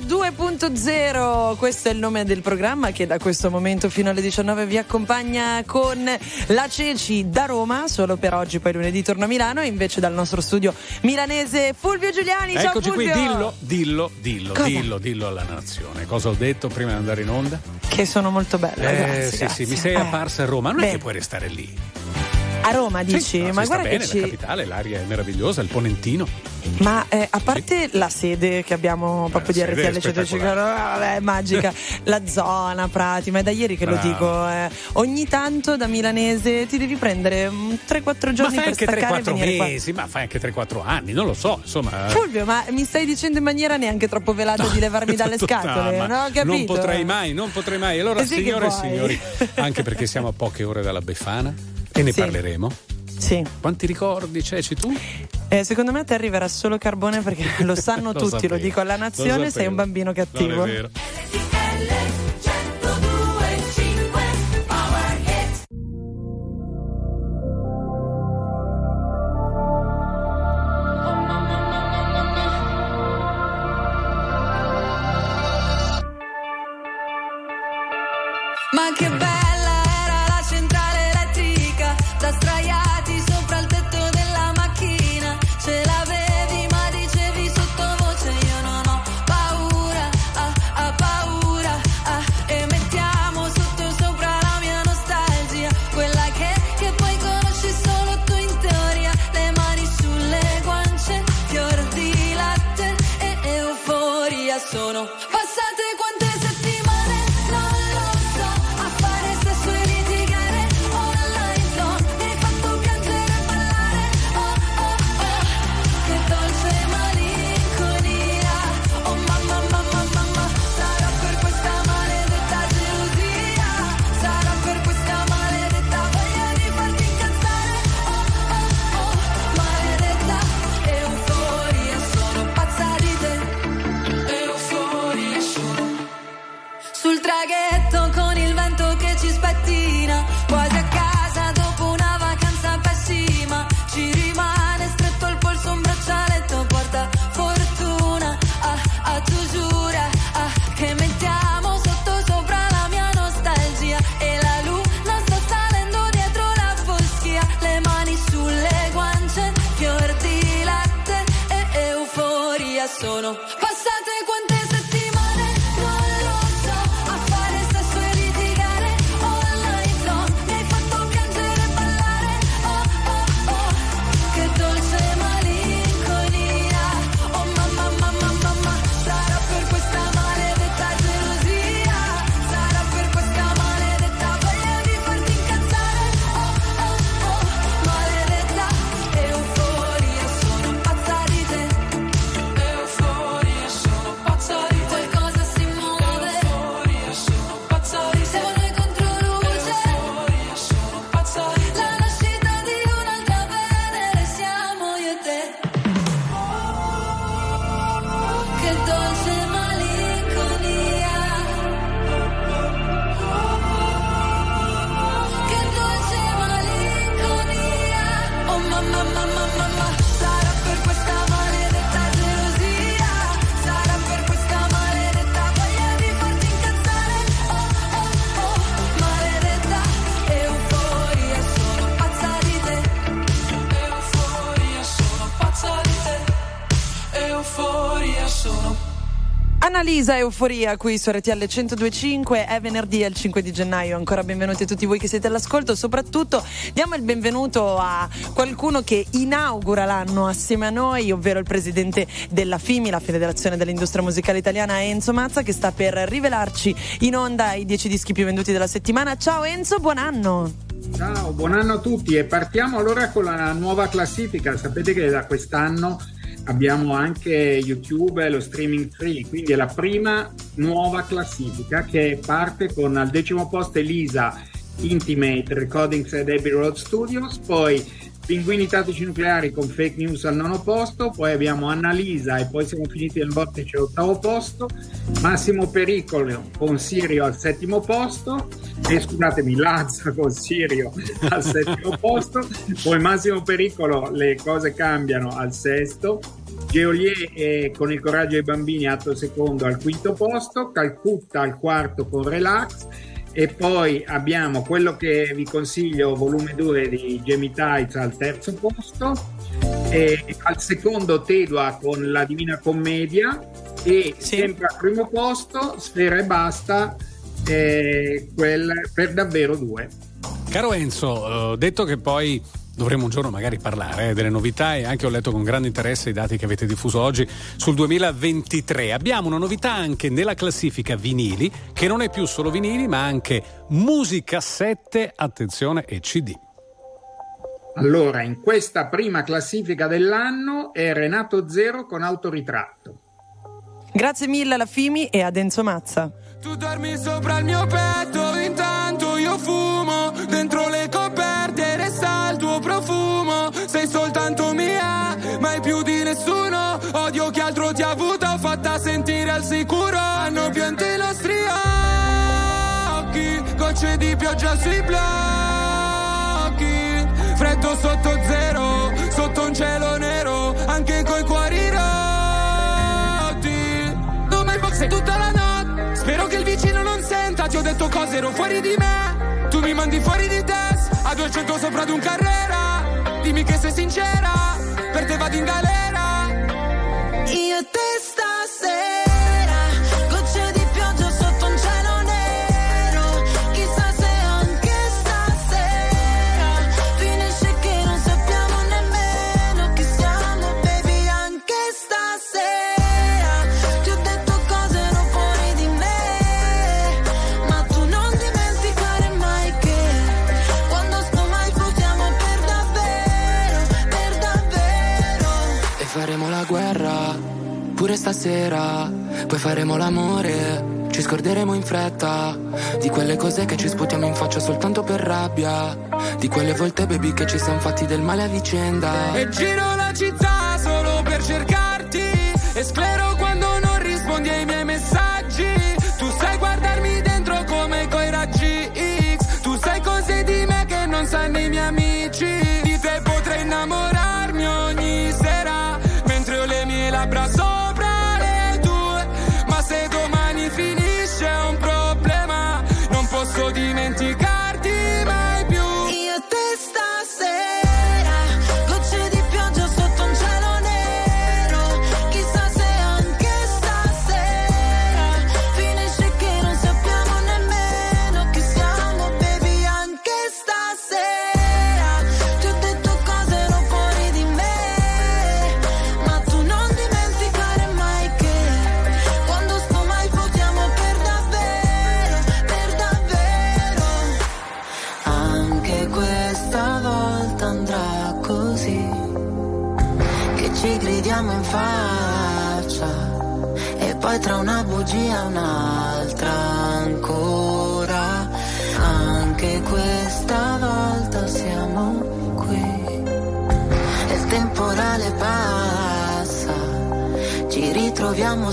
2.0, questo è il nome del programma che da questo momento fino alle 19 vi accompagna con la Ceci da Roma, solo per oggi, poi lunedì torno a Milano e invece dal nostro studio milanese Fulvio Giuliani. Ciao Eccoci Fulvio. qui, dillo, dillo, dillo, Cosa? dillo, dillo alla nazione. Cosa ho detto prima di andare in onda? Che sono molto bella, Eh, grazie, sì, grazie. sì, mi sei Eh, apparsa a Roma. Non è bene. che puoi restare lì. A Roma dici? Sì, no, ma guarda bene, che ci... la capitale, l'aria è meravigliosa, il Ponentino. Ma eh, a parte la sede che abbiamo proprio di sede è RTL 105, spettacolare. vabbè, è magica, la zona, Prati, ma è da ieri che lo Bravo. dico. eh, ogni tanto da milanese ti devi prendere mm, 3-4 Ma giorni fai per anche staccare e 3-4 venire qua. mesi, ma fai anche 3-4 anni, non lo so, insomma. Fulvio, ma mi stai dicendo in maniera neanche troppo velata di levarmi dalle scatole? No, ho capito. Non potrei mai, non potrei mai. Allora, Eh sì signore e signori, anche perché siamo a poche ore dalla Befana e ne Sì. parleremo. Sì, Quanti ricordi, Ceci, tu? Eh, secondo me a te arriverà solo carbone perché lo sanno Lo tutti, lo sapevo, dico alla lo nazione, sei un bambino cattivo. Non è vero. Annalisa Euforia qui su RTL 1025 è venerdì il 5 di gennaio. Ancora benvenuti a tutti voi che siete all'ascolto. Soprattutto diamo il benvenuto a qualcuno che inaugura l'anno assieme a noi ovvero il presidente della FIMI la Federazione dell'Industria Musicale Italiana Enzo Mazza che sta per rivelarci in onda i 10 dischi più venduti della settimana. Ciao Enzo buon anno. Ciao, buon anno a tutti. E partiamo allora con la nuova classifica. Sapete che da quest'anno abbiamo anche YouTube e lo streaming free, quindi è la prima nuova classifica che parte con al decimo posto Elisa Intimate Recordings at Abbey Road Studios, poi Pinguini tattici nucleari con fake news al nono posto, poi abbiamo Annalisa e poi siamo finiti nel vortice all'ottavo posto, Massimo Pericolo con Sirio al settimo posto, e scusatemi, Lazza con Sirio al settimo posto, poi Massimo Pericolo, le cose cambiano al sesto, Geolier eh, con il coraggio dei bambini atto secondo al quinto posto, Calcutta al quarto con Relax e poi abbiamo quello che vi consiglio, volume 2 di Jamie Tights al terzo posto, e al secondo Tedua con la Divina Commedia e Sì. sempre al primo posto Sfera e Basta eh, quel per davvero due. Caro Enzo, eh, detto che poi dovremo un giorno magari parlare eh, delle novità e anche ho letto con grande interesse i dati che avete diffuso oggi sul 2023. Abbiamo una novità anche nella classifica vinili, che non è più solo vinili, ma anche musicassette, attenzione, e CD. Allora, in questa prima classifica dell'anno è Renato Zero con autoritratto. Grazie mille alla Fimi e ad Enzo Mazza. Tu dormi sopra il mio petto, intanto io fumo. Dentro le gocce di pioggia sui blocchi. Freddo sotto zero, sotto un cielo nero, anche coi cuori rotti. Non mai boxe tutta la notte. Spero che il vicino non senta. Ti ho detto cose, ero fuori di me. Tu mi mandi fuori di test. A 200 sopra ad un carrera. Dimmi che sei sincera. Per te vado in galera. Stasera. Poi faremo l'amore. Ci scorderemo in fretta di quelle cose che ci sputiamo in faccia soltanto per rabbia. Di quelle volte, baby, che ci siamo fatti del male a vicenda. E giro la città solo per cercarti. E sclero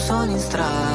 soli in strada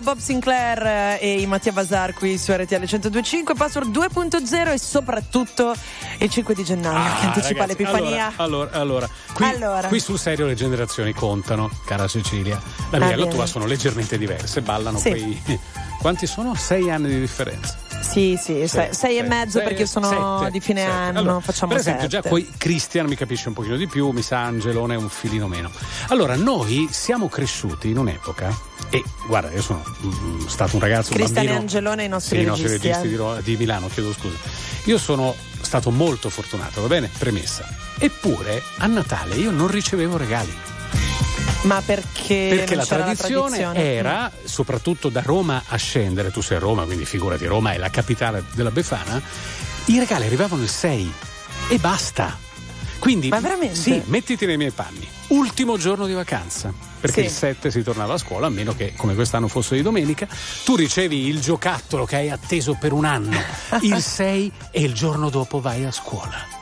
Bob Sinclair eh, e i Mattia Bazar qui su RTL 1025, password 2.0 e soprattutto il 5 di gennaio Ah, che anticipa ragazzi, l'Epifania. Allora, allora, allora, qui, Allora. qui sul serio le generazioni contano, cara Cecilia. La mia Ah, e la bene. tua sono leggermente diverse, ballano Sì. quei. Quanti sono? Sei anni di differenza. Sì, sì, sei, Sì, sei e mezzo Sei- perché io sono sette, di fine sette. anno, Allora, facciamo Per esempio, sette. già poi Christian mi capisce un pochino di più, mi sa Angelone un filino meno. Allora, noi siamo cresciuti in un'epoca, e guarda, io sono mm, stato un ragazzo, Cristian e bambino. Angelone, i nostri sì, i nostri registi, registi eh. di, di Milano, chiedo scusa. Io sono stato molto fortunato, va bene? Premessa. Eppure a Natale io non ricevevo regali. Ma perché, Perché la tradizione, la tradizione? era, soprattutto da Roma a scendere, tu sei a Roma, quindi figurati, Roma è la capitale della Befana, i regali arrivavano il 6 e basta. Quindi, Ma veramente? Sì, mettiti nei miei panni. Ultimo giorno di vacanza. Perché Sì. il 7 si tornava a scuola, a meno che come quest'anno fosse di domenica, tu ricevi il giocattolo che hai atteso per un anno, il 6 e il giorno dopo vai a scuola.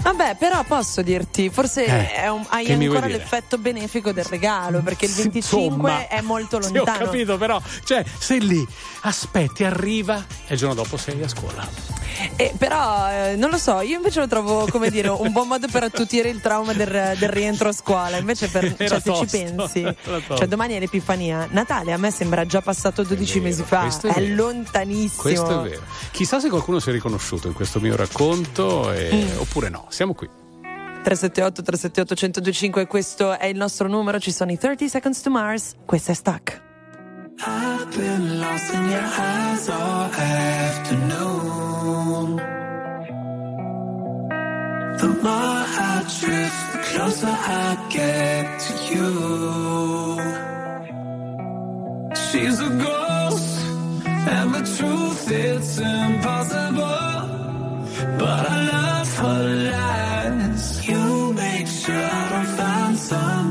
Vabbè, però posso dirti, forse Eh, un- hai ancora l'effetto benefico del regalo, perché il Sì, 25 insomma. è molto Sì, lontano. ho capito, però, cioè, sei lì, aspetti, arriva e il giorno dopo sei a scuola. Eh, però eh, non lo so, io invece lo trovo come dire un buon modo per attutire il trauma del, del rientro a scuola. Invece, per, cioè, se ci pensi, cioè, domani è l'Epifania. Natale a me sembra già passato 12 vero, mesi fa, è è, lontanissimo. Questo è vero. Chissà se qualcuno si è riconosciuto in questo mio racconto e- Mm. oppure no. Siamo qui. 378 378 1025 questo è il nostro numero, ci sono i 30 Seconds to Mars, questa è Stuck. I've been lost in your eyes all afternoon. The more I drift, the closer I get to you. She's a ghost, and the truth it's impossible. But I love her lies. You make sure I find somebody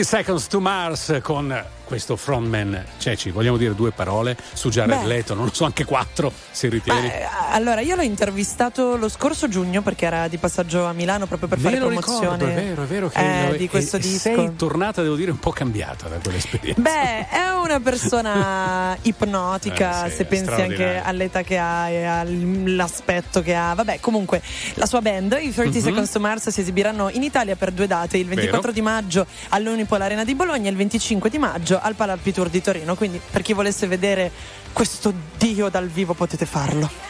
30 Seconds to Mars con questo frontman? Ceci, vogliamo dire due parole su Jared Beh. Leto? Non lo so, anche quattro, se ritieni. Beh, allora, io l'ho intervistato lo scorso giugno perché era di passaggio a Milano proprio per Me fare promozione ricordo, è vero, è vero che eh, di questo e- disco. sei tornata, devo dire, un po' cambiata da quell'esperienza. Beh, è una persona ipnotica, Eh, sì, se pensi anche all'età che ha e all'aspetto che ha. Vabbè, comunque, la sua band, i 30 Mhm. Seconds to Mars, si esibiranno in Italia per due date, il 24 Vero. di maggio all'Unipol Arena di Bologna e il 25 di maggio al Palazzo di Torino. Quindi, per chi volesse vedere questo dio dal vivo, potete farlo.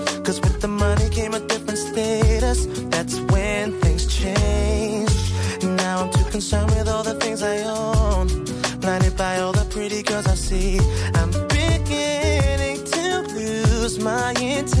Cause with the money came a different status. That's when things changed. Now I'm too concerned with all the things I own. Blinded by all the pretty girls I see. I'm beginning to lose my integrity.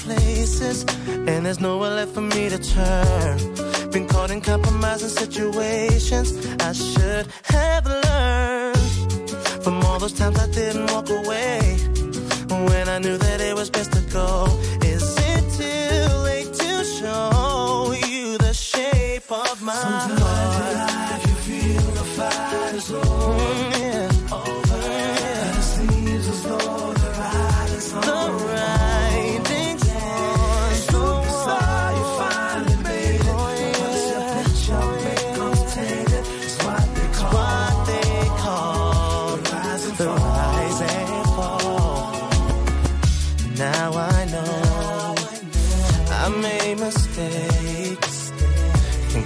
places. And there's nowhere left for me to turn. Been caught in compromising situations I should have learned from all those times I didn't walk away when I knew that it was best to go. Is it too late to show you the shape of my Sometimes heart? life you feel the fight is over,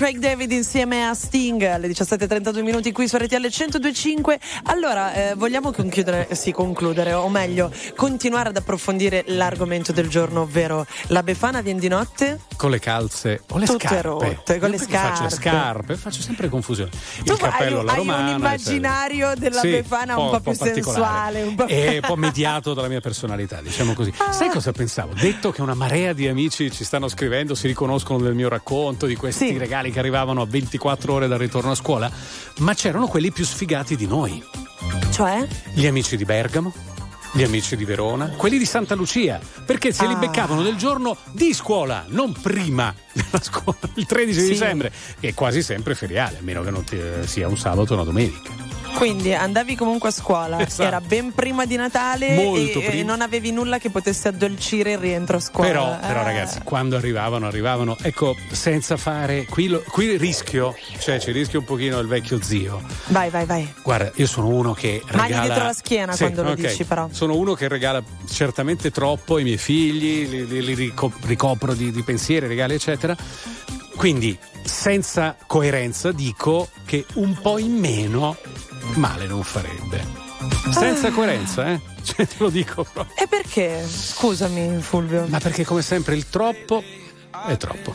Craig David insieme a Sting alle 17.32 minuti qui su RTL 102.5. Allora, eh, vogliamo concludere, sì, concludere, o meglio, continuare ad approfondire l'argomento del giorno, ovvero la Befana viene di notte? Con le calze o le Tutte scarpe. rotte, con Io le perché Faccio le scarpe. scarpe, faccio sempre confusione. Tu Il cappello hai, alla hai romana. un immaginario eccetera. della Sì, Befana un po', più particolare. sensuale. Un po'... E un po' mediato dalla mia personalità, diciamo così. Sai cosa pensavo? Detto che una marea di amici ci stanno scrivendo, si riconoscono nel mio racconto di questi Sì. regali che arrivavano a 24 ore dal ritorno a scuola, ma c'erano quelli più sfigati di noi. Cioè? Gli amici di Bergamo, gli amici di Verona, quelli di Santa Lucia, perché se li Ah. beccavano nel giorno di scuola, non prima della scuola, il 13 Sì. dicembre, che è quasi sempre feriale, a meno che non eh, sia un sabato o una domenica. Quindi andavi comunque a scuola, Esatto. era ben prima di Natale Molto e, e prima. non avevi nulla che potesse addolcire il rientro a scuola. Però, però Eh. ragazzi, quando arrivavano, arrivavano, ecco, senza fare. Qui, lo- qui rischio, cioè ci rischio un pochino il vecchio zio. Vai, vai, vai. Guarda, io sono uno che Mani regala... dietro la schiena quando lo dici, però. Sono uno che regala certamente troppo ai miei figli, li, li- li rico- ricopro di, di pensieri, regali, eccetera. Quindi, senza coerenza, dico che un po' in meno male non farebbe. Senza Ah. coerenza, eh? Cioè, te lo dico proprio. E perché? Scusami, Fulvio. Ma perché, come sempre, il troppo è troppo.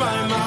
by my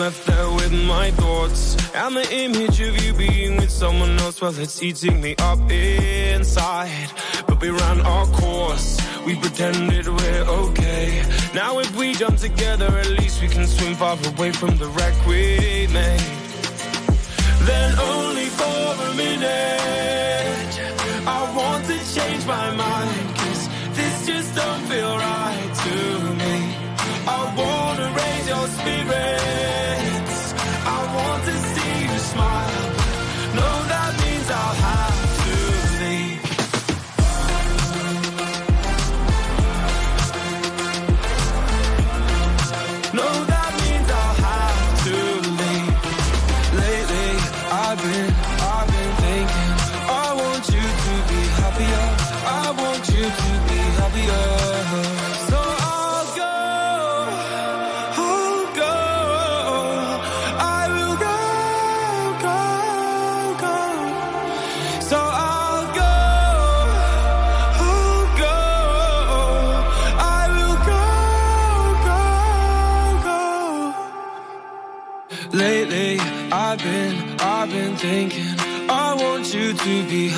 left there with my thoughts and the image of you being with someone else, well, it's eating me up inside. But we ran our course, we pretended we're okay. Now if we jump together, at least we can swim far away from the wreck we made. Then only for a minute,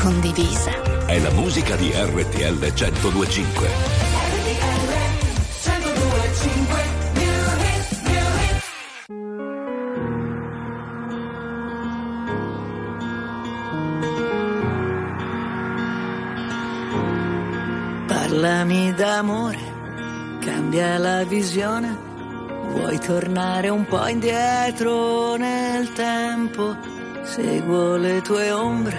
Condivisa. È la musica di RTL 1025. Parlami d'amore, cambia la visione. Vuoi tornare un po' indietro nel tempo? Seguo le tue ombre,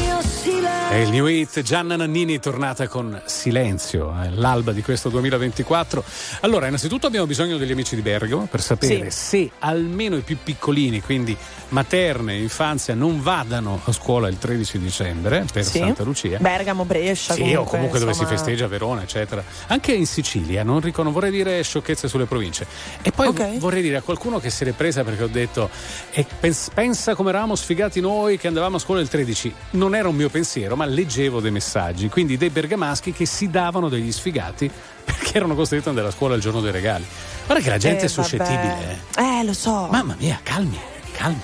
È il new hit Gianna Nannini tornata con Silenzio, eh, l'alba di questo 2024. Allora, innanzitutto abbiamo bisogno degli amici di Bergamo per sapere se almeno i più piccolini, quindi materne e infanzia, non vadano a scuola il 13 dicembre per Sì. Santa Lucia. Bergamo, Brescia. Sì, o comunque dove si insomma. festeggia Verona, eccetera. Anche in Sicilia, non, ric- non vorrei dire sciocchezze sulle province. E poi Ok. vorrei dire a qualcuno che si è presa perché ho detto e pens- pensa come eravamo sfigati noi che andavamo a scuola il 13. Non era un mio pensiero, ma leggevo dei messaggi, quindi dei bergamaschi che si davano degli sfigati perché erano costretti ad andare a scuola il giorno dei regali. Guarda che la gente Eh, è suscettibile. vabbè. Eh, lo so. Mamma mia, calmi, calmi.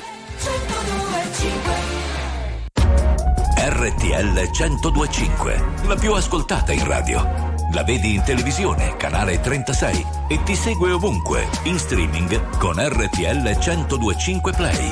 RTL 1025, la più ascoltata in radio. La vedi in televisione, canale 36 e ti segue ovunque, in streaming con RTL 1025 Play.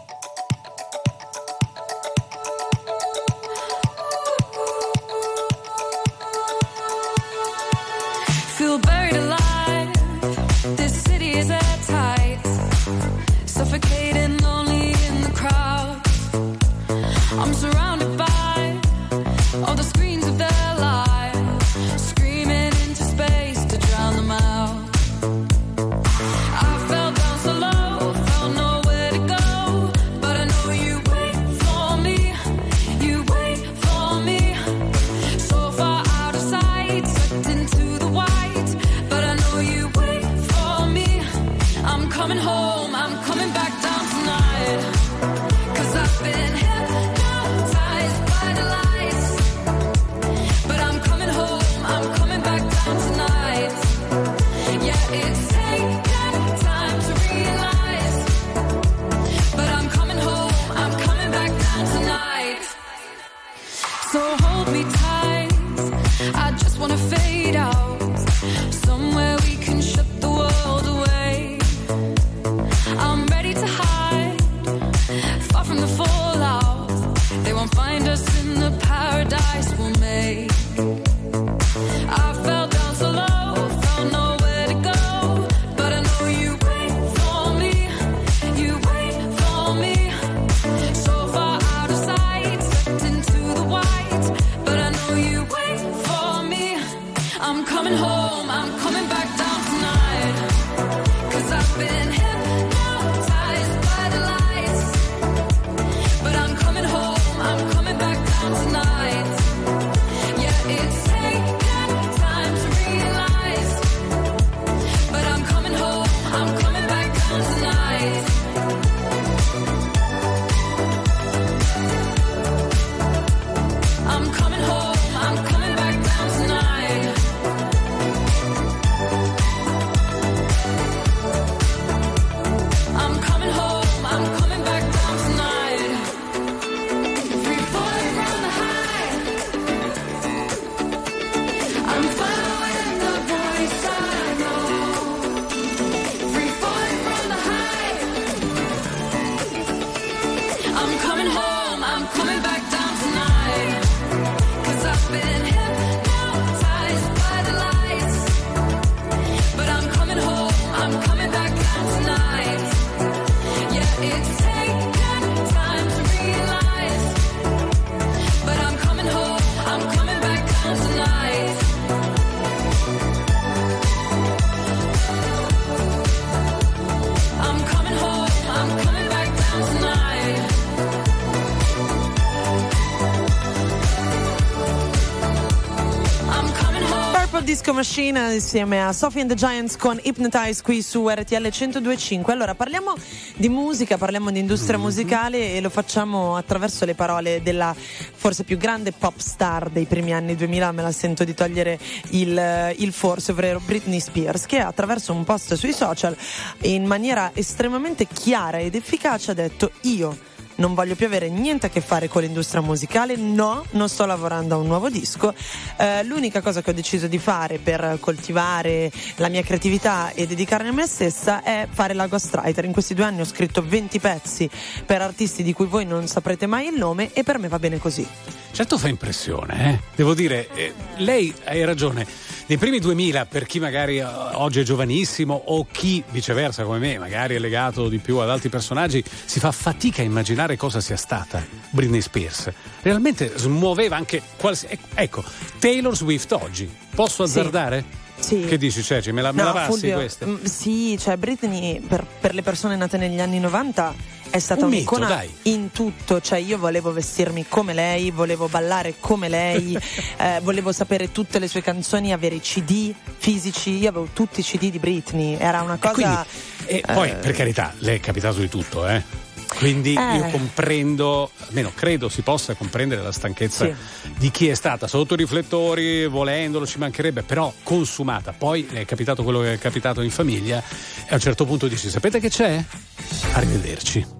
Machine insieme a Sophie and the Giants con Hypnotize qui su RTL 1025. Allora parliamo di musica, parliamo di industria Mhm. musicale e lo facciamo attraverso le parole della forse più grande pop star dei primi anni 2000, me la sento di togliere il, il forse, ovvero Britney Spears, che attraverso un post sui social in maniera estremamente chiara ed efficace ha detto io non voglio più avere niente a che fare con l'industria musicale, no, non sto lavorando a un nuovo disco. Eh, l'unica cosa che ho deciso di fare per coltivare la mia creatività e dedicarmi a me stessa è fare la ghostwriter. In questi due anni ho scritto 20 pezzi per artisti di cui voi non saprete mai il nome e per me va bene così. Certo fa impressione, eh? Devo dire, eh, lei hai ragione. Nei primi 2000, per chi magari eh, oggi è giovanissimo o chi viceversa come me, magari è legato di più ad altri personaggi, si fa fatica a immaginare cosa sia stata Britney Spears. Realmente smuoveva anche qualsi- ec- Ecco, Taylor Swift oggi. Posso Sì. azzardare? Sì. Che dici, Ceci? Me la, me la No, passi Fulvio, questa? mm, sì, cioè Britney per, per le persone nate negli anni 90 è stata Un un'icona dai. in tutto, cioè io volevo vestirmi come lei, volevo ballare come lei, eh, volevo sapere tutte le sue canzoni, avere i CD fisici, io avevo tutti i CD di Britney, era una E quindi- cosa... e poi, eh, per carità, le è capitato di tutto, eh? Quindi Eh. io comprendo, almeno credo si possa comprendere la stanchezza Sì. di chi è stata sotto i riflettori, volendolo, ci mancherebbe, però consumata. Poi le è capitato quello che è capitato in famiglia e a un certo punto dici, sapete che c'è? Arrivederci.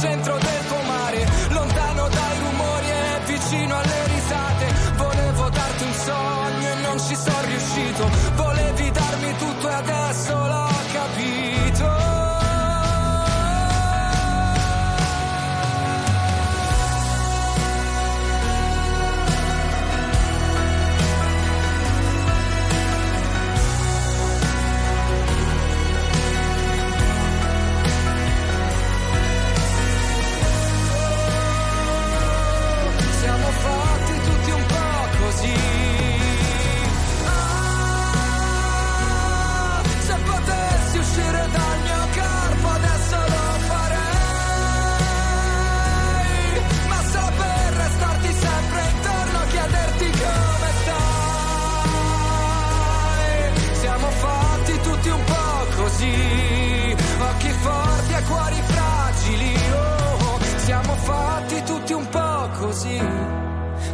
Centro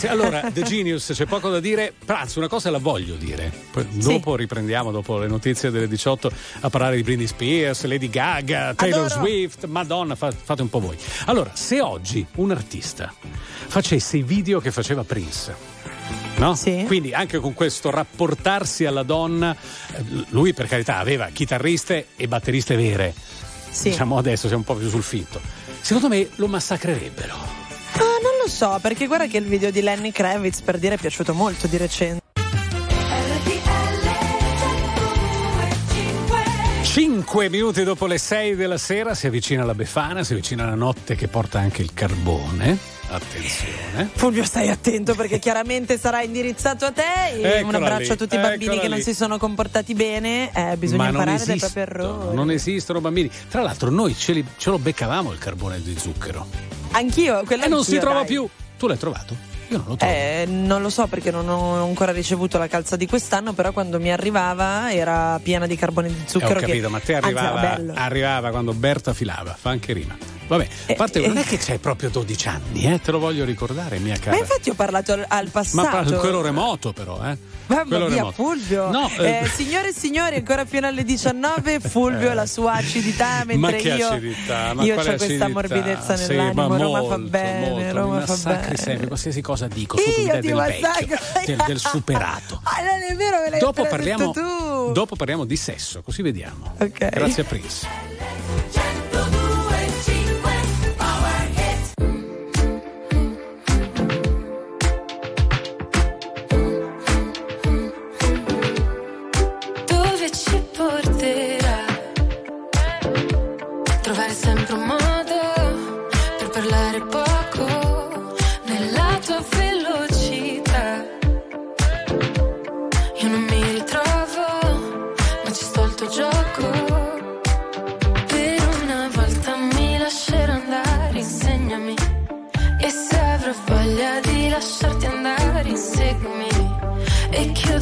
Ragazzi, allora, The Genius, c'è poco da dire. Pranzo, una cosa la voglio dire. Poi dopo riprendiamo, dopo le notizie delle 18, a parlare di Britney Spears, Lady Gaga, Taylor Adoro. Swift, Madonna, fa- fate un po' voi. Allora, se oggi un artista facesse i video che faceva Prince, no? Quindi anche con questo rapportarsi alla donna, eh, lui per carità aveva chitarriste e batteriste vere. Diciamo adesso siamo un po' più sul finto. Secondo me lo massacrerebbero. Lo so, perché guarda che il video di Lenny Kravitz per dire è piaciuto molto di recente. 5 minuti dopo le 6 della sera si avvicina la Befana, si avvicina la notte che porta anche il carbone. Attenzione. Fulvio, stai attento perché chiaramente sarà indirizzato a te. E Eccola un abbraccio lì, a tutti i bambini eccola che non lì. si sono comportati bene. Eh, bisogna Ma non imparare dai propri errori. non esistono bambini. Tra l'altro, noi ce, li- ce lo beccavamo il carbone di zucchero. Anch'io, quello E non si trova dai. più. Tu l'hai trovato? Io non lo trovo. Eh, non lo so perché non ho ancora ricevuto la calza di quest'anno, però quando mi arrivava era piena di carbone di Eh, zucchero. ho capito, che, ma te anzi, era arrivava, arrivava quando Berta filava, fa anche rima. Vabbè, a parte eh. non è che c'hai proprio 12 anni, eh, te lo voglio ricordare, mia cara. Ma infatti ho parlato al, al Ma passato. pa- quello remoto però, eh. Mamma quello mia, remoto. Fulvio. No, Eh, eh, signore e signori, ancora fino alle 19, Fulvio la sua acidità, mentre ma io, acidità, ma io ho quale questa acidità? morbidezza Sì, nell'animo. ma Roma molto, fa bene, molto, Roma fa bene. sempre, qualsiasi cosa dico, Io subito l'idea ti del vecchio, del, del superato. Ah, non è vero, me l'hai Dopo parliamo, tu. dopo parliamo di sesso, così vediamo. Ok. Grazie a Prince.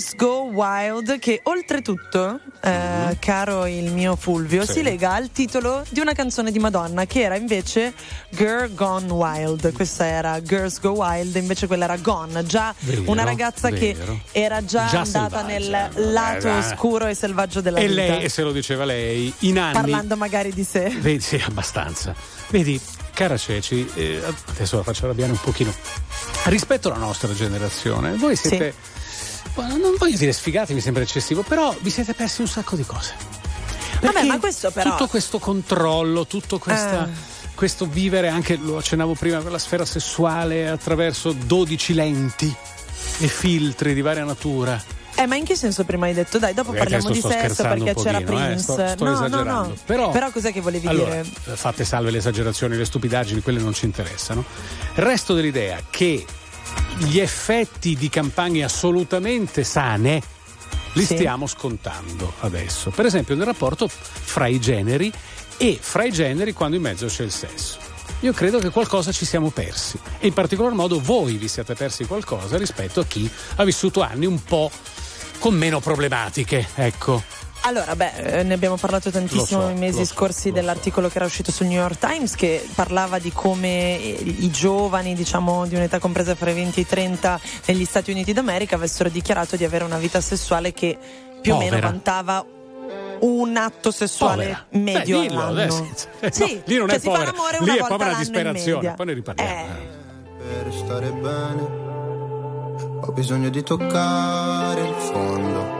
Girls Go Wild che oltretutto, eh, caro il mio Fulvio, Sì. si lega al titolo di una canzone di Madonna che era invece Girl Gone Wild. Questa era Girls Go Wild, invece quella era Gone, già Vero, una ragazza che vero. era già, Già andata selvaggia. nel lato Eh, oscuro e selvaggio della E vita. lei, e se lo diceva lei, in anni. Parlando magari di sé. Vedi, sì, abbastanza. Vedi, cara Ceci, eh, adesso la faccio arrabbiare un pochino. Rispetto alla nostra generazione, voi siete. Guarda, Non voglio dire sfigati, mi sembra eccessivo, però vi siete persi un sacco di cose. Vabbè, Perché ma questo però- Tutto questo controllo, tutto questa- Eh. questo vivere, anche lo accennavo prima, la sfera sessuale attraverso 12 lenti e filtri di varia natura. Eh, ma in che senso prima hai detto? Dai, dopo Eh, parliamo di sesso perché un c'era pochino, eh, Prince. sto- sto no, esagerando. no, no. Però- cos'è che volevi Allora, dire? fatte salve le esagerazioni, le stupidaggini, quelle non ci interessano. Resto dell'idea che gli effetti di campagne assolutamente sane li Sì. stiamo scontando adesso. Per esempio nel rapporto fra i generi e fra i generi quando in mezzo c'è il sesso. Io credo che qualcosa ci siamo persi e in particolar modo voi vi siete persi qualcosa rispetto a chi ha vissuto anni un po' con meno problematiche, ecco. Allora, beh, eh, ne abbiamo parlato tantissimo so, nei mesi so, scorsi lo dell'articolo che era uscito sul New York Times che parlava di come eh, i giovani, diciamo, di un'età compresa fra i 20 e i 30 negli Stati Uniti d'America avessero dichiarato di avere una vita sessuale che più o meno Povera. vantava un atto sessuale Povera. medio Beh, dillo, all'anno. Eh, Sì, no, lì non cioè è povera, lì una è povera disperazione, poi ne riparliamo. Eh. per stare bene. Ho bisogno di toccare il fondo.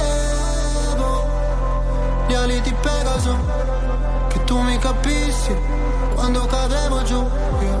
gli ali di Pegaso, che tu mi capissi quando cadevo giù. Io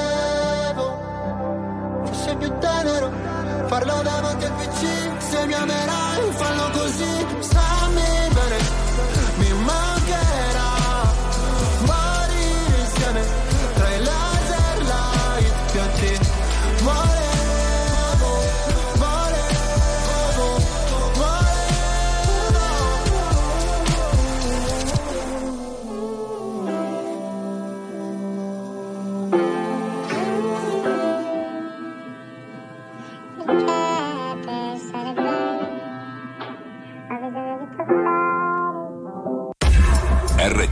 fosse più tenero. Parlo davanti al PC, se mi amerai fallo così. Stammi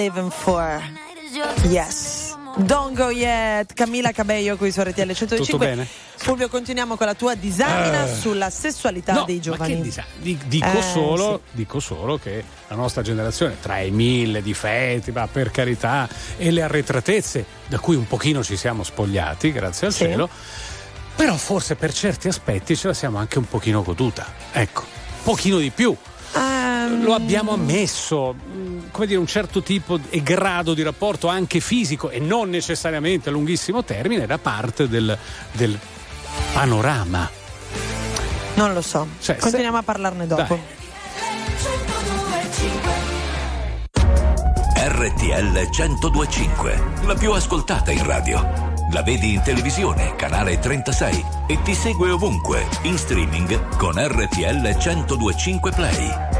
Living for? Yes. Don't go yet. Camilla Cabello qui su RTL 105. Tutto bene? Fulvio, continuiamo con la tua disamina Eh. sulla sessualità No, dei giovani. disa- di- dico, Eh, solo, dico solo che la nostra generazione, tra i mille difetti, ma per carità, e le arretratezze da cui un pochino ci siamo spogliati, grazie al Sì. cielo, però forse per certi aspetti ce la siamo anche un pochino goduta. Ecco, un pochino di più. Ehm, Lo abbiamo ammesso, come dire, un certo tipo e grado di rapporto anche fisico e non necessariamente a lunghissimo termine da parte del, del panorama. Non lo so. Cioè, Continuiamo a parlarne dopo. RTL 1025, la più ascoltata in radio. La vedi in televisione, canale 36 e ti segue ovunque, in streaming con RTL 1025 Play.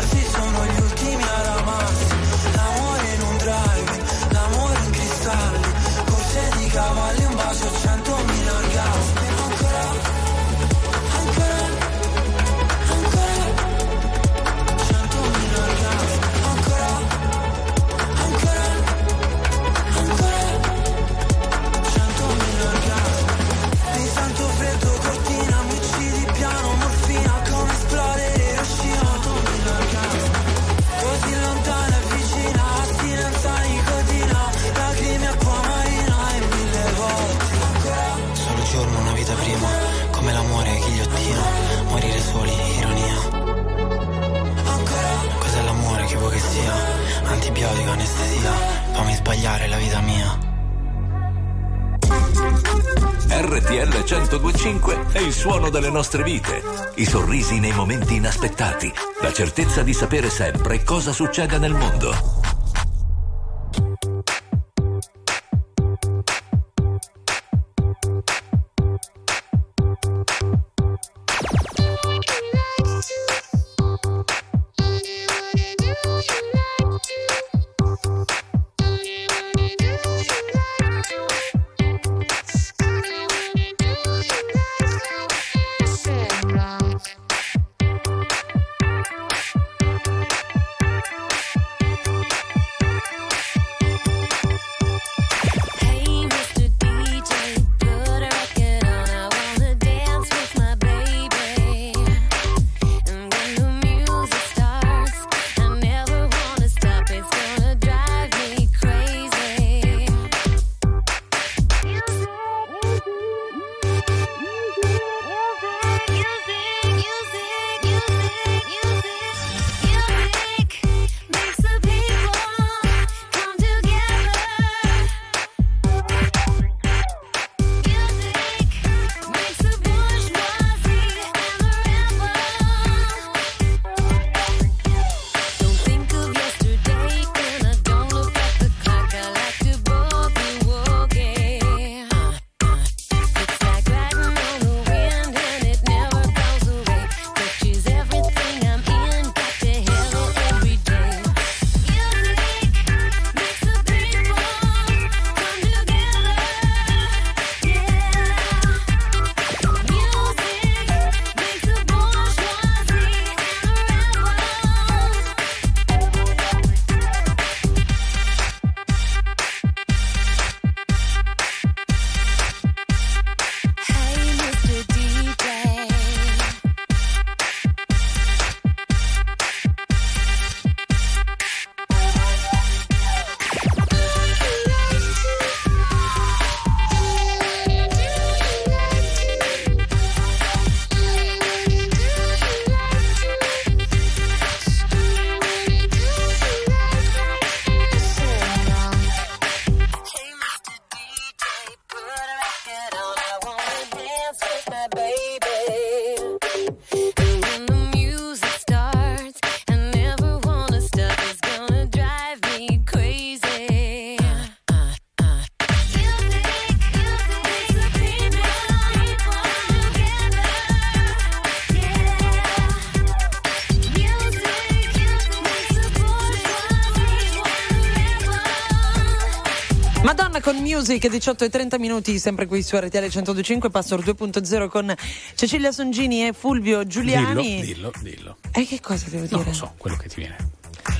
di lasciarsi sono gli Antibiotico, anestesia, fammi sbagliare la vita mia. RTL 1025 è il suono delle nostre vite, i sorrisi nei momenti inaspettati, la certezza di sapere sempre cosa succede nel mondo. Music 18 e 30 minuti sempre qui su RTL 125 Password 2.0 con Cecilia Songini e Fulvio Giuliani Dillo, dillo, dillo. e che cosa devo dire? Non lo so, quello che ti viene.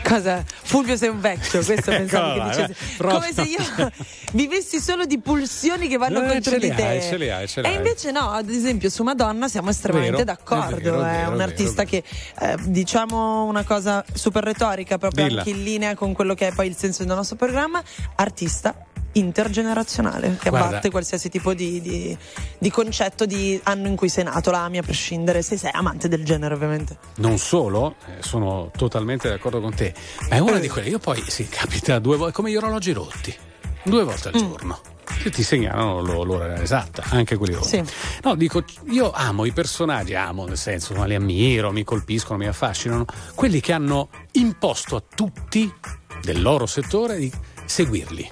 Cosa? Fulvio sei un vecchio, questo pensavo che Ecco, dicessi. eh, proprio. Come se io vivessi solo di pulsioni che vanno Eh, contro di te. hai, ce li hai, ce li e invece no, ad esempio su Madonna siamo estremamente Vero, d'accordo. è vero, È, vero, un è vero, artista che eh, diciamo una cosa super retorica, proprio Dilla. anche in linea con quello che è poi il senso del nostro programma. Artista intergenerazionale che Guarda. abbatte qualsiasi tipo di, di- di concetto di anno in cui sei nato, la ami a prescindere, se sei amante del genere ovviamente. Non solo, eh, sono totalmente d'accordo con te, ma è una di quelle. Io poi si capita due volte, come gli orologi rotti, due volte al giorno. Che ti segnalano lo- l'ora esatta, anche quelli rotti. Sì. No, dico, io amo i personaggi, amo nel senso, ma li ammiro, mi colpiscono, mi affascinano, quelli che hanno imposto a tutti del loro settore di seguirli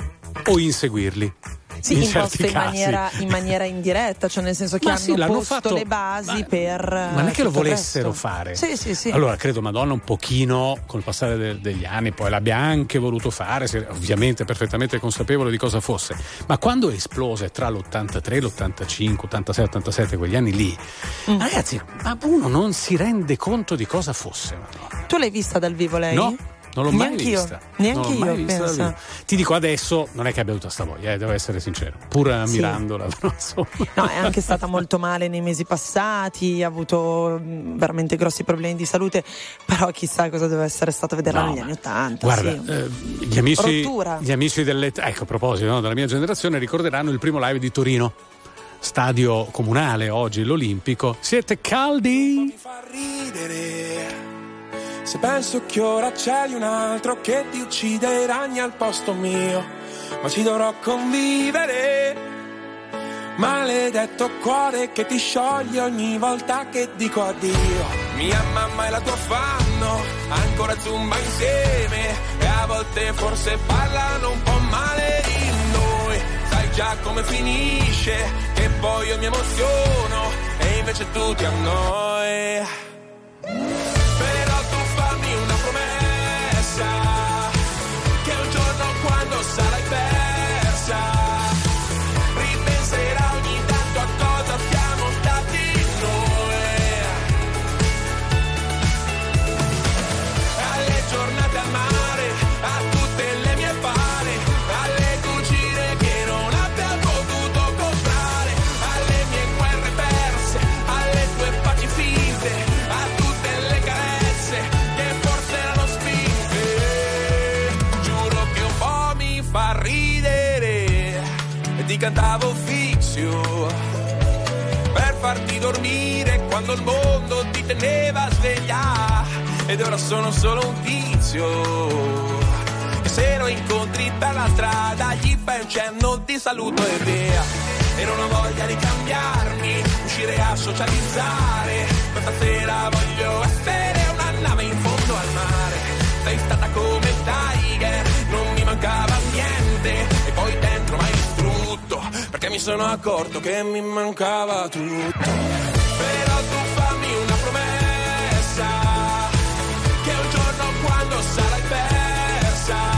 o inseguirli. Sì, in imposto certi in maniera, in maniera indiretta, cioè nel senso che Ma hanno sì, posto fatto- le basi per. Ma non è che lo tutto il volessero resto. fare. Sì, sì, sì. Allora, credo Madonna un pochino col passare de- degli anni poi l'abbia anche voluto fare, se- ovviamente perfettamente consapevole di cosa fosse. Ma quando esplose tra l'83, l'85, 86, 87, quegli anni lì, Mm. ragazzi, ma uno non si rende conto di cosa fosse. Madonna. Tu l'hai vista dal vivo lei? No, non l'ho mai Neanch'io. vista. Neanche Non l'ho mai io, vista vivo. Ti dico adesso, non è che abbia avuto sta voglia, eh, devo essere sincero, pur ammirandola, però insomma. No, è anche stata molto male nei mesi passati, ha avuto veramente grossi problemi di salute, però chissà cosa deve essere stato vederla No, negli anni Ottanta. Guarda, sì. eh, gli, amici, gli amici dell'età, ecco a proposito no, della mia generazione, ricorderanno il primo live di Torino, stadio comunale oggi, l'Olimpico. Siete caldi? ridere. Se penso che ora c'è un altro che ti uccide i ragni al posto mio, ma ci dovrò convivere. Maledetto cuore che ti scioglie ogni volta che dico addio. Mia mamma e la tua fanno ancora zumba insieme e a volte forse parlano un po' male di noi. Sai già come finisce, che poi io mi emoziono e invece tu ti annoi. Cantavo fixio per farti dormire quando il mondo ti teneva sveglia. Ed ora sono solo un tizio. Che se lo incontri per la strada gli fai un cenno di saluto e via. E non voglia di cambiarmi uscire a socializzare. Questa sera voglio essere una nave in fondo al mare. Sei stata come Tiger non mi mancava niente perché mi sono accorto che mi mancava tutto. Però tu fammi una promessa che un giorno quando sarai persa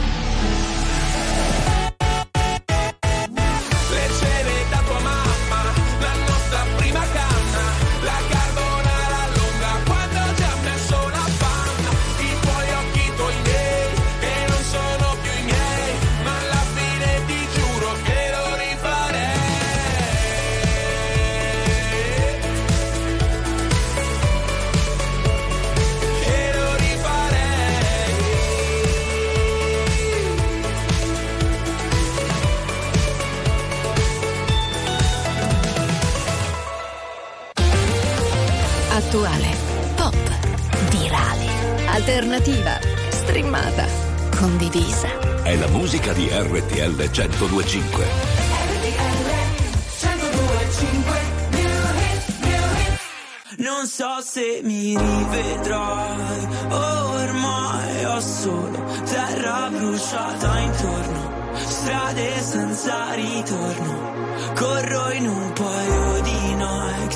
1025. Non so se mi rivedrai, ormai ho solo terra bruciata intorno, strade senza ritorno, corro in un paio di Nike,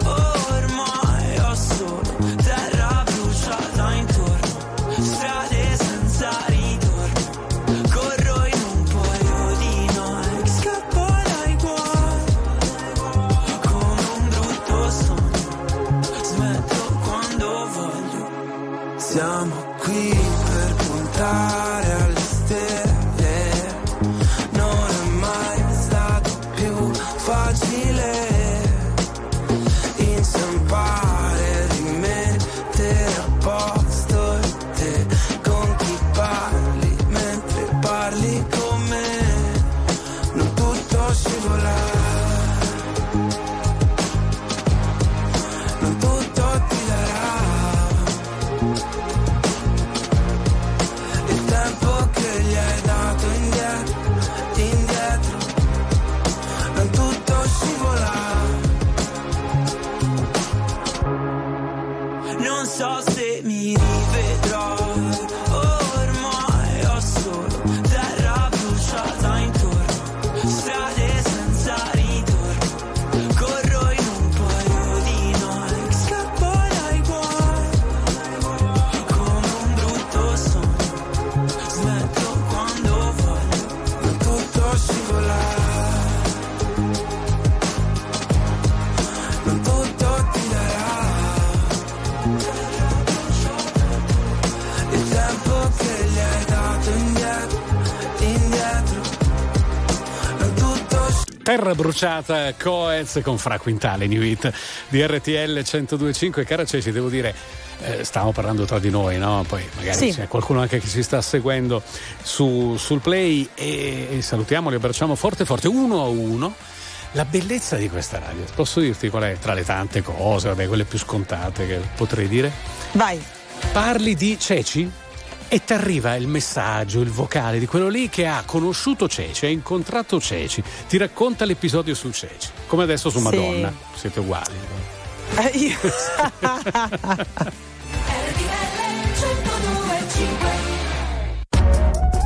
bruciata, Coez con Fra Quintale, New Hit di RTL 1025. Cara Ceci, devo dire, eh, stavamo parlando tra di noi, no? Poi magari Sì. c'è qualcuno anche che ci sta seguendo su- sul play e, e salutiamo, li abbracciamo forte forte, uno a uno. La bellezza di questa radio, posso dirti qual è tra le tante cose, vabbè, quelle più scontate che potrei dire? Vai. Parli di Ceci e ti arriva il messaggio, il vocale di quello lì che ha conosciuto Ceci, ha incontrato Ceci, ti racconta l'episodio su Ceci, come adesso su Sì. Madonna, siete uguali. Eh, io-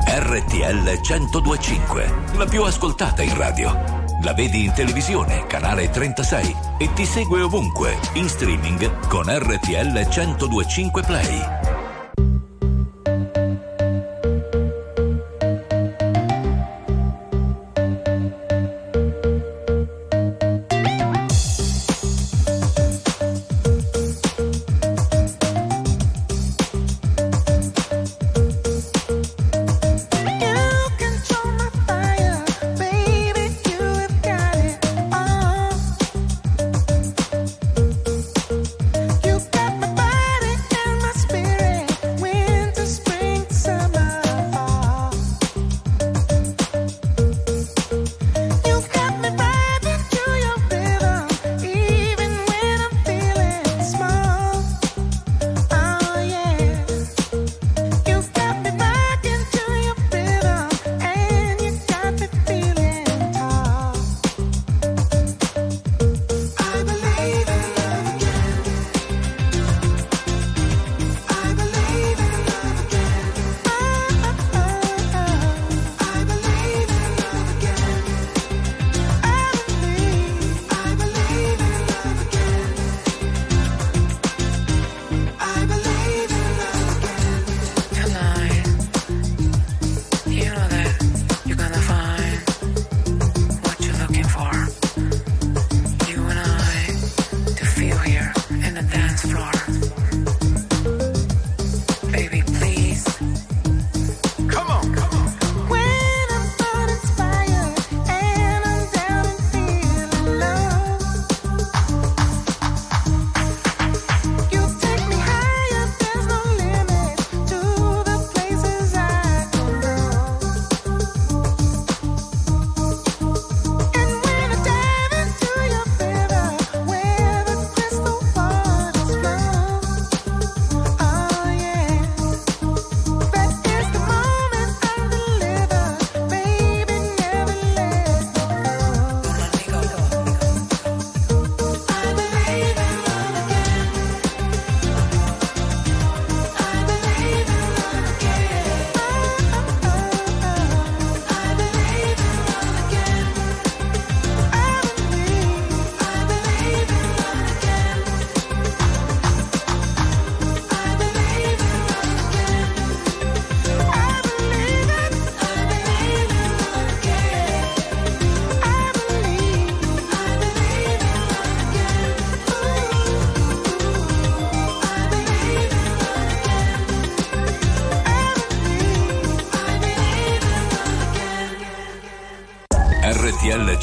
RTL 1025, la più ascoltata in radio. La vedi in televisione, canale 36 e ti segue ovunque, in streaming con RTL 1025 Play.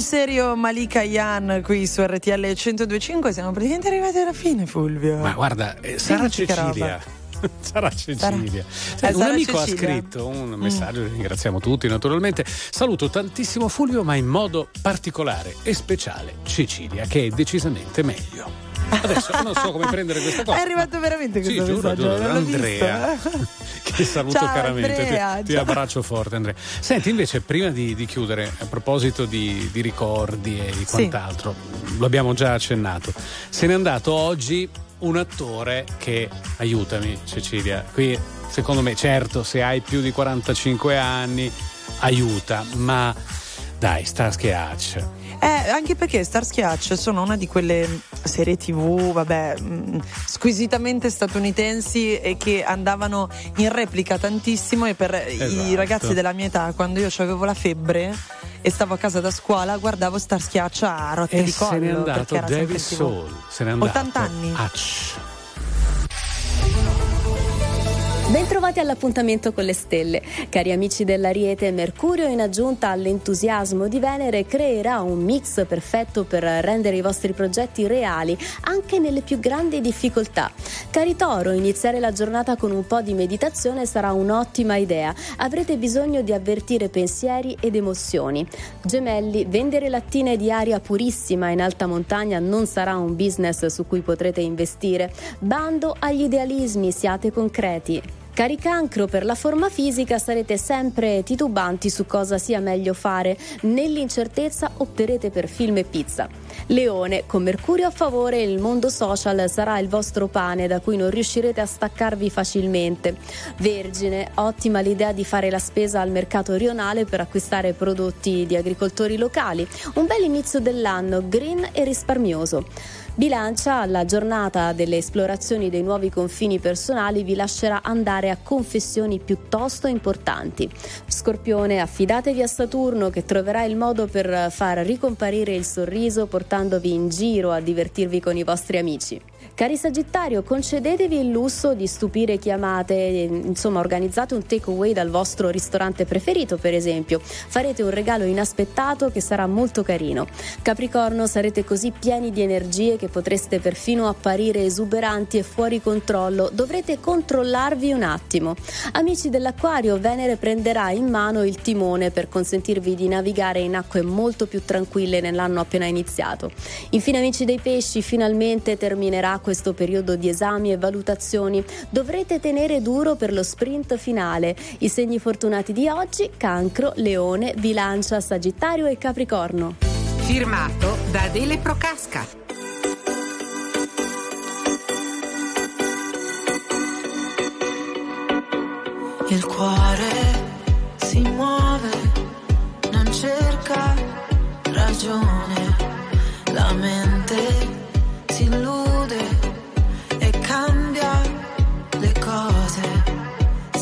Sul serio Malika Yan qui su RTL 1025 siamo praticamente arrivati alla fine Fulvio. Ma guarda, eh, Sara Cecilia. Sara Cecilia. Sai, Eh, un amico ha Cecilia. scritto un messaggio, ringraziamo tutti naturalmente. Saluto tantissimo Fulvio, ma in modo particolare e speciale Cecilia, che è decisamente meglio. Adesso non so come prendere questa cosa. È arrivato veramente Sì, questo giuro, messaggio, giuro, l'ho Andrea. Che saluto Ciao, caramente, ti- Andrea, ti, ciao. abbraccio forte Andrea. Senti invece prima di, di chiudere, a proposito di, di ricordi e di Sì. quant'altro, lo abbiamo già accennato, se n'è andato oggi un attore che, aiutami Cecilia, qui secondo me certo se hai più di 45 anni aiuta, ma dai Starsky Hutch. Eh, anche perché Starsky Hutch sono una di quelle serie tv, vabbè, mh, squisitamente statunitensi e che andavano in replica tantissimo e per i Esatto. ragazzi della mia età, quando io avevo la febbre e stavo a casa da scuola, guardavo Starsky Hutch a rotte E di collo. se n'è andato David. Soul, se n'è andato 80 anni. Hutch. Bentrovati all'appuntamento con le stelle. Cari amici dell'Ariete, Mercurio in aggiunta all'entusiasmo di Venere creerà un mix perfetto per rendere i vostri progetti reali anche nelle più grandi difficoltà. Cari Toro, iniziare la giornata con un po' di meditazione sarà un'ottima idea. Avrete bisogno di avvertire pensieri ed emozioni. Gemelli, vendere lattine di aria purissima in alta montagna non sarà un business su cui potrete investire. Bando agli idealismi, siate concreti. Cari cancro, per la forma fisica sarete sempre titubanti su cosa sia meglio fare. Nell'incertezza opterete per film e pizza. Leone, con Mercurio a favore, il mondo social sarà il vostro pane da cui non riuscirete a staccarvi facilmente. Vergine, ottima l'idea di fare la spesa al mercato rionale per acquistare prodotti di agricoltori locali. Un bel inizio dell'anno, green e risparmioso. Bilancia, la giornata delle esplorazioni dei nuovi confini personali vi lascerà andare a confessioni piuttosto importanti. Scorpione, affidatevi a Saturno che troverà il modo per far ricomparire il sorriso portandovi in giro a divertirvi con i vostri amici. Cari Sagittario, concedetevi il lusso di stupire chi amate, insomma organizzate un takeaway dal vostro ristorante preferito per esempio, farete un regalo inaspettato che sarà molto carino. Capricorno, sarete così pieni di energie che potreste perfino apparire esuberanti e fuori controllo, dovrete controllarvi un attimo. Amici dell'Acquario, Venere prenderà in mano il timone per consentirvi di navigare in acque molto più tranquille nell'anno appena iniziato. Infine amici dei pesci, finalmente terminerà questo periodo di esami e valutazioni. Dovrete tenere duro per lo sprint finale. I segni fortunati di oggi: Cancro, Leone, Bilancia, Sagittario e Capricorno. Firmato da Adele Procasca. Il cuore si muove, non cerca ragione, la mente si illude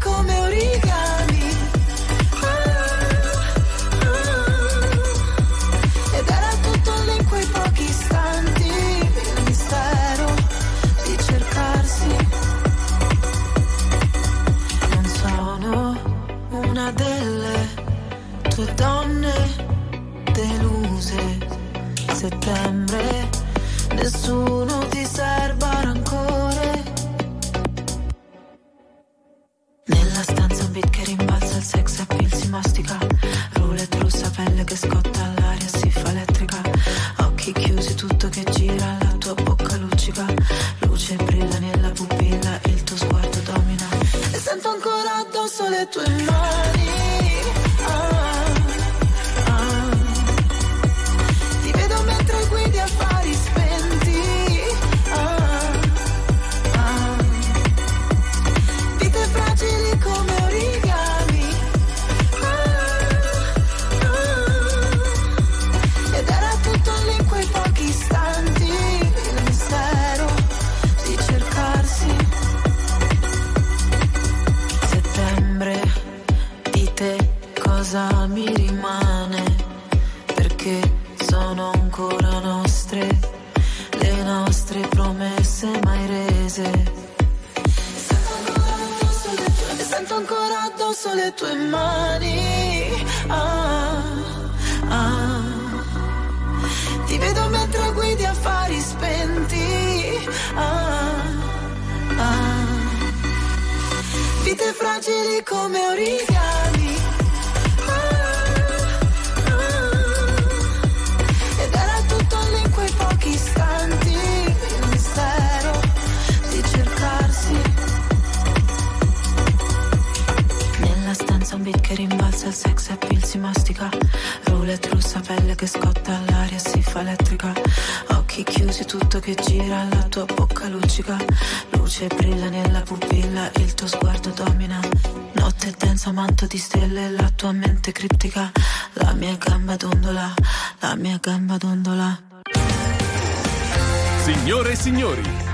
Come origami. Ah, ah. Ed era tutto lì quei pochi istanti. Il mistero di cercarsi. Non sono una delle tue donne deluse. Settembre, nessuno ti serba sex appeal si mastica. Roulette russa, pelle che scotta, l'aria si fa elettrica. Occhi chiusi, tutto che gira, la tua bocca luccica. Luce brilla nella pupilla, il tuo sguardo domina. E sento ancora addosso le tue mani.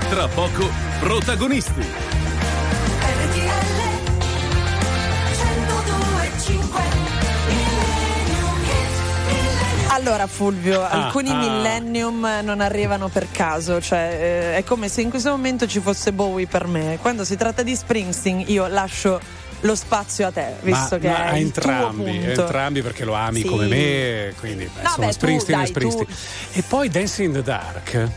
Tra poco protagonisti. RTL 102.5 Allora Fulvio, Ah, alcuni ah. millennium non arrivano per caso, cioè eh, è come se in questo momento ci fosse Bowie per me. Quando si tratta di Springsteen io lascio lo spazio a te, visto ma, che ma è a entrambi, entrambi perché lo ami Sì. come me, quindi beh, No, insomma beh, tu, Springsteen dai, è Springsteen. E poi Dancing in the Dark.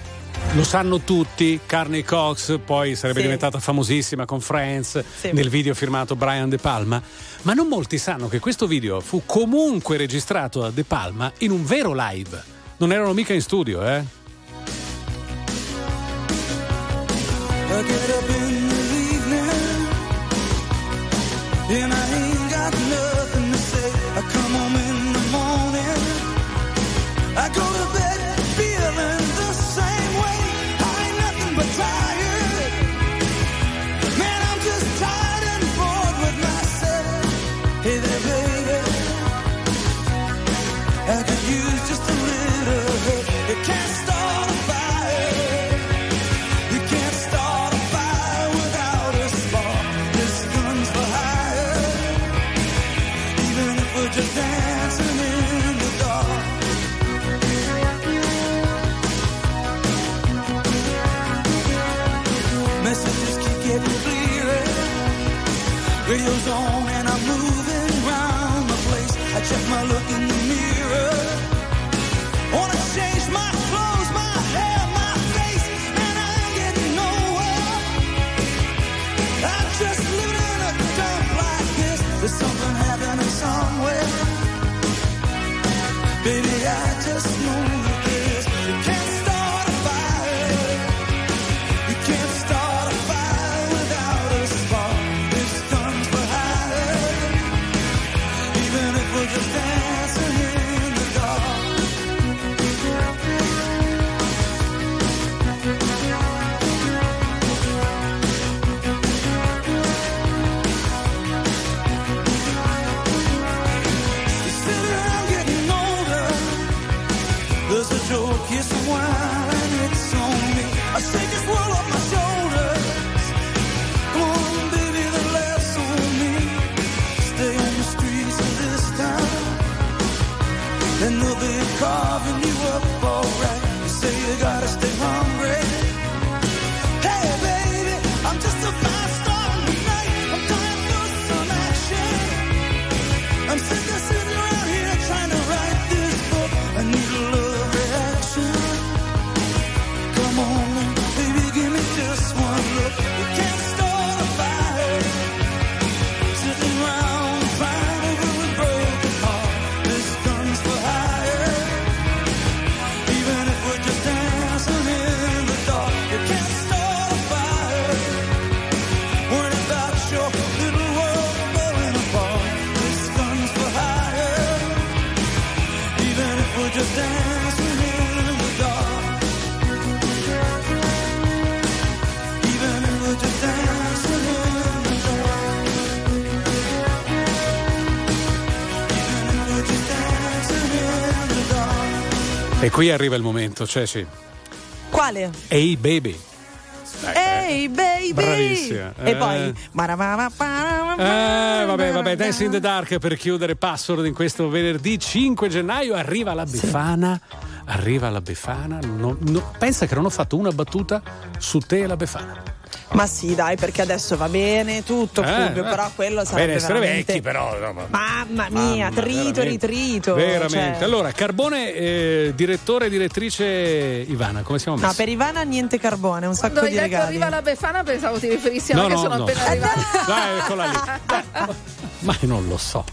Lo sanno tutti, Carney Cox poi sarebbe Sì. diventata famosissima con Friends Sì. nel video firmato Brian De Palma, ma non molti sanno che questo video fu comunque registrato da De Palma in un vero live. Non erano mica in studio, eh? I qui arriva il momento, cioè sì. Quale? Hey baby. Ehi baby! Bravissima. E Eh. poi Eh, vabbè, vabbè, Dance in the Dark per chiudere Password in questo venerdì 5 gennaio. Arriva la Befana. Arriva la Befana. Non- no- pensa che non ho fatto una battuta su te e la Befana. Ma sì, dai, perché adesso va bene tutto, Eh, Fulvio, eh. però quello sarebbe bene essere veramente... vecchi, però. no, ma- Mamma mia, Mamma, trito, veramente. ritrito. Veramente. cioè. Allora, Carbone, eh, direttore e direttrice Ivana, come siamo No, messi? per Ivana niente carbone, un sacco Quando hai di detto regali. arriva la Befana pensavo ti riferissi a No, me che no, sono no. appena arrivata. Dai, eccola lì. Ma io non lo so.